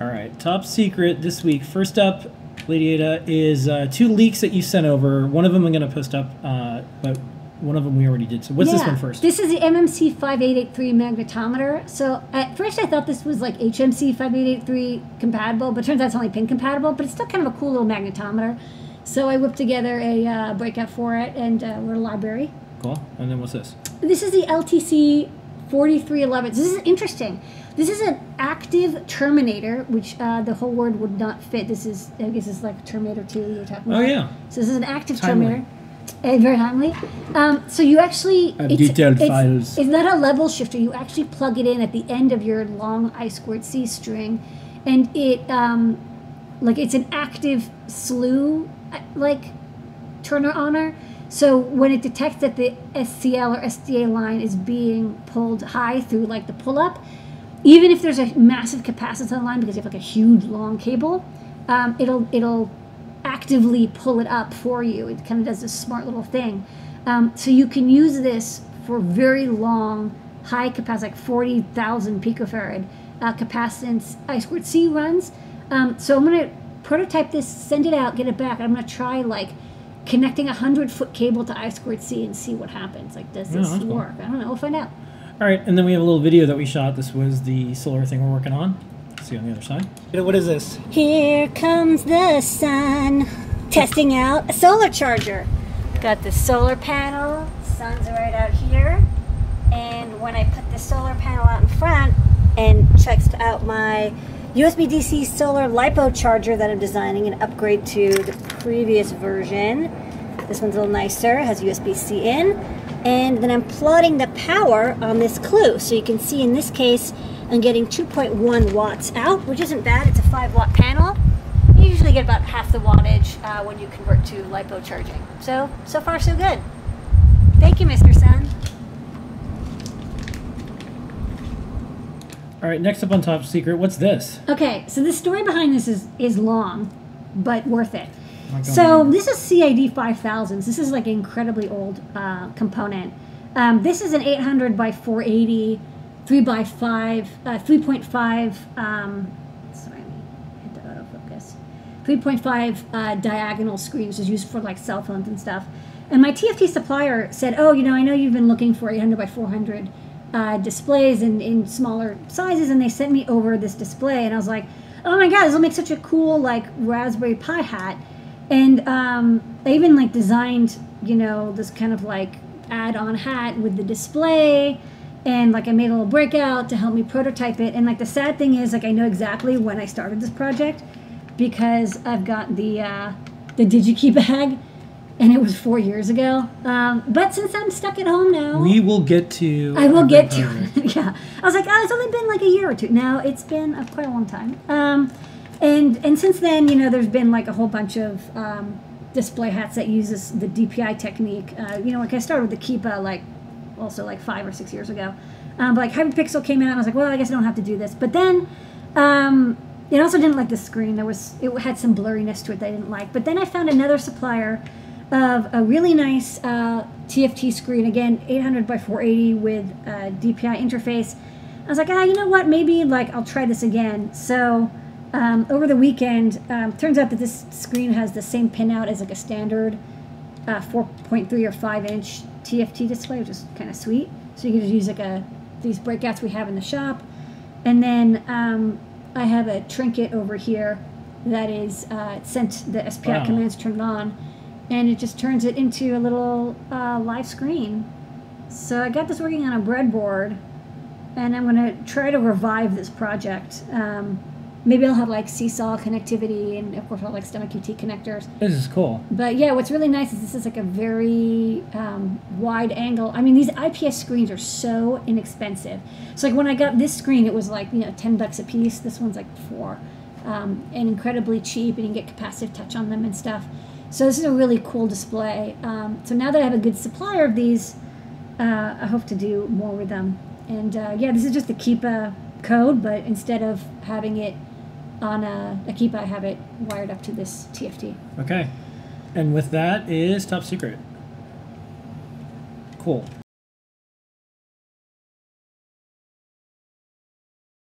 All right, top secret this week. First up, Lady Ada, is uh, two leaks that you sent over. One of them I'm going to post up, uh, but one of them we already did. So what's this one first? This is the MMC 5883 magnetometer. So at first I thought this was like HMC 5883 compatible, but turns out it's only pin compatible, but it's still kind of a cool little magnetometer. So I whipped together a uh, breakout for it and uh, we're a library. cool. And then what's this? This is the LTC 4311. This is interesting. This is an active terminator, which uh, the whole word would not fit. This is, I guess it's like Terminator 2 you're talking Oh, about. yeah. So this is an active Timely. terminator. Uh, very timely. Um, so you actually Uh, it's, detailed it's, files. It's not a level shifter. You actually plug it in at the end of your long I squared C string, and it um, like it's an active slew uh, like turner honor. So when it detects that the SCL or SDA line is being pulled high through like the pull up, even if there's a massive capacitance on the line because you have like a huge long cable, um, it'll it'll actively pull it up for you. It kind of does this smart little thing. Um, so you can use this for very long, high capacitance, like 40,000 picofarad uh, capacitance I squared C runs. Um, so I'm going to prototype this, send it out, get it back. I'm going to try like connecting a 100 foot cable to I squared C and see what happens. Like, does Yeah, this that's cool. work? I don't know. We'll find out. All right, and then we have a little video that we shot. This was the solar thing we're working on. See you on the other side. What is this? Here comes the sun. Testing out a solar charger. Got the solar panel. Sun's right out here. And when I put the solar panel out in front and checked out my USB DC solar LiPo charger that I'm designing and upgrade to the previous version. This one's a little nicer, has USB C in. And then I'm plotting the power on this clue. So you can see in this case, I'm getting 2.1 watts out, which isn't bad. It's a 5 watt panel. You usually get about half the wattage uh, when you convert to LiPo charging. So, so far so good. Thank you, Mr. Sun. All right, next up on top secret. What's this? Okay, so the story behind this is is long, but worth it. So this is CID 5000s. This is like an incredibly old uh, component. Um, this is an 800 by 480, 3 by 5, uh, 3.5. Um, sorry, hit the autofocus. 3.5 uh, diagonal screen, which is used for like cell phones and stuff. And my TFT supplier said, "Oh, you know, I know you've been looking for 800 by 400 uh, displays in, in smaller sizes, and they sent me over this display." And I was like, "Oh my god, this will make such a cool like Raspberry Pi hat." And um, I even like designed, you know, this kind of like add-on hat with the display, and like I made a little breakout to help me prototype it. And like the sad thing is, like I know exactly when I started this project because I've got the uh, the DigiKey bag, and it was four years ago. Um, but since I'm stuck at home now, We will get to. I will get to yeah, I was like, oh, it's only been like a year or two. Now it's been uh, quite a long time. Um, and and since then, you know, there's been like a whole bunch of um, display hats that uses the DPI technique. Uh, you know, like I started with the Kippah like also like five or six years ago. Um, but like Hyperpixel came out, and I was like, well, I guess I don't have to do this. But then. Um, it also didn't like the screen. There was it had some blurriness to it that I didn't like. But then I found another supplier of a really nice uh, TFT screen. Again, 800 by 480 with a DPI interface. I was like, ah, you know what? Maybe like I'll try this again. So um, over the weekend, um, turns out that this screen has the same pinout as like a standard uh, 4.3 or 5 inch TFT display, which is kind of sweet. So you can just use like a these breakouts we have in the shop, and then um, I have a trinket over here that is uh, it sent the SPI Wow. commands turned on, and it just turns it into a little uh, live screen. So I got this working on a breadboard, and I'm gonna try to revive this project. Um, maybe I'll have like seesaw connectivity, and of course I'll like STEMMA QT connectors. This is cool. But yeah, what's really nice is this is like a very um, wide angle. I mean, these IPS screens are so inexpensive. So like when I got this screen, it was like you know ten bucks a piece. This one's like four, um, and incredibly cheap, and you can get capacitive touch on them and stuff. So this is a really cool display. Um, so now that I have a good supplier of these, uh, I hope to do more with them. And uh, yeah, this is just the Kippah code, but instead of having it on a, a Kippah, I have it wired up to this TFT. Okay. And with that is top secret. Cool.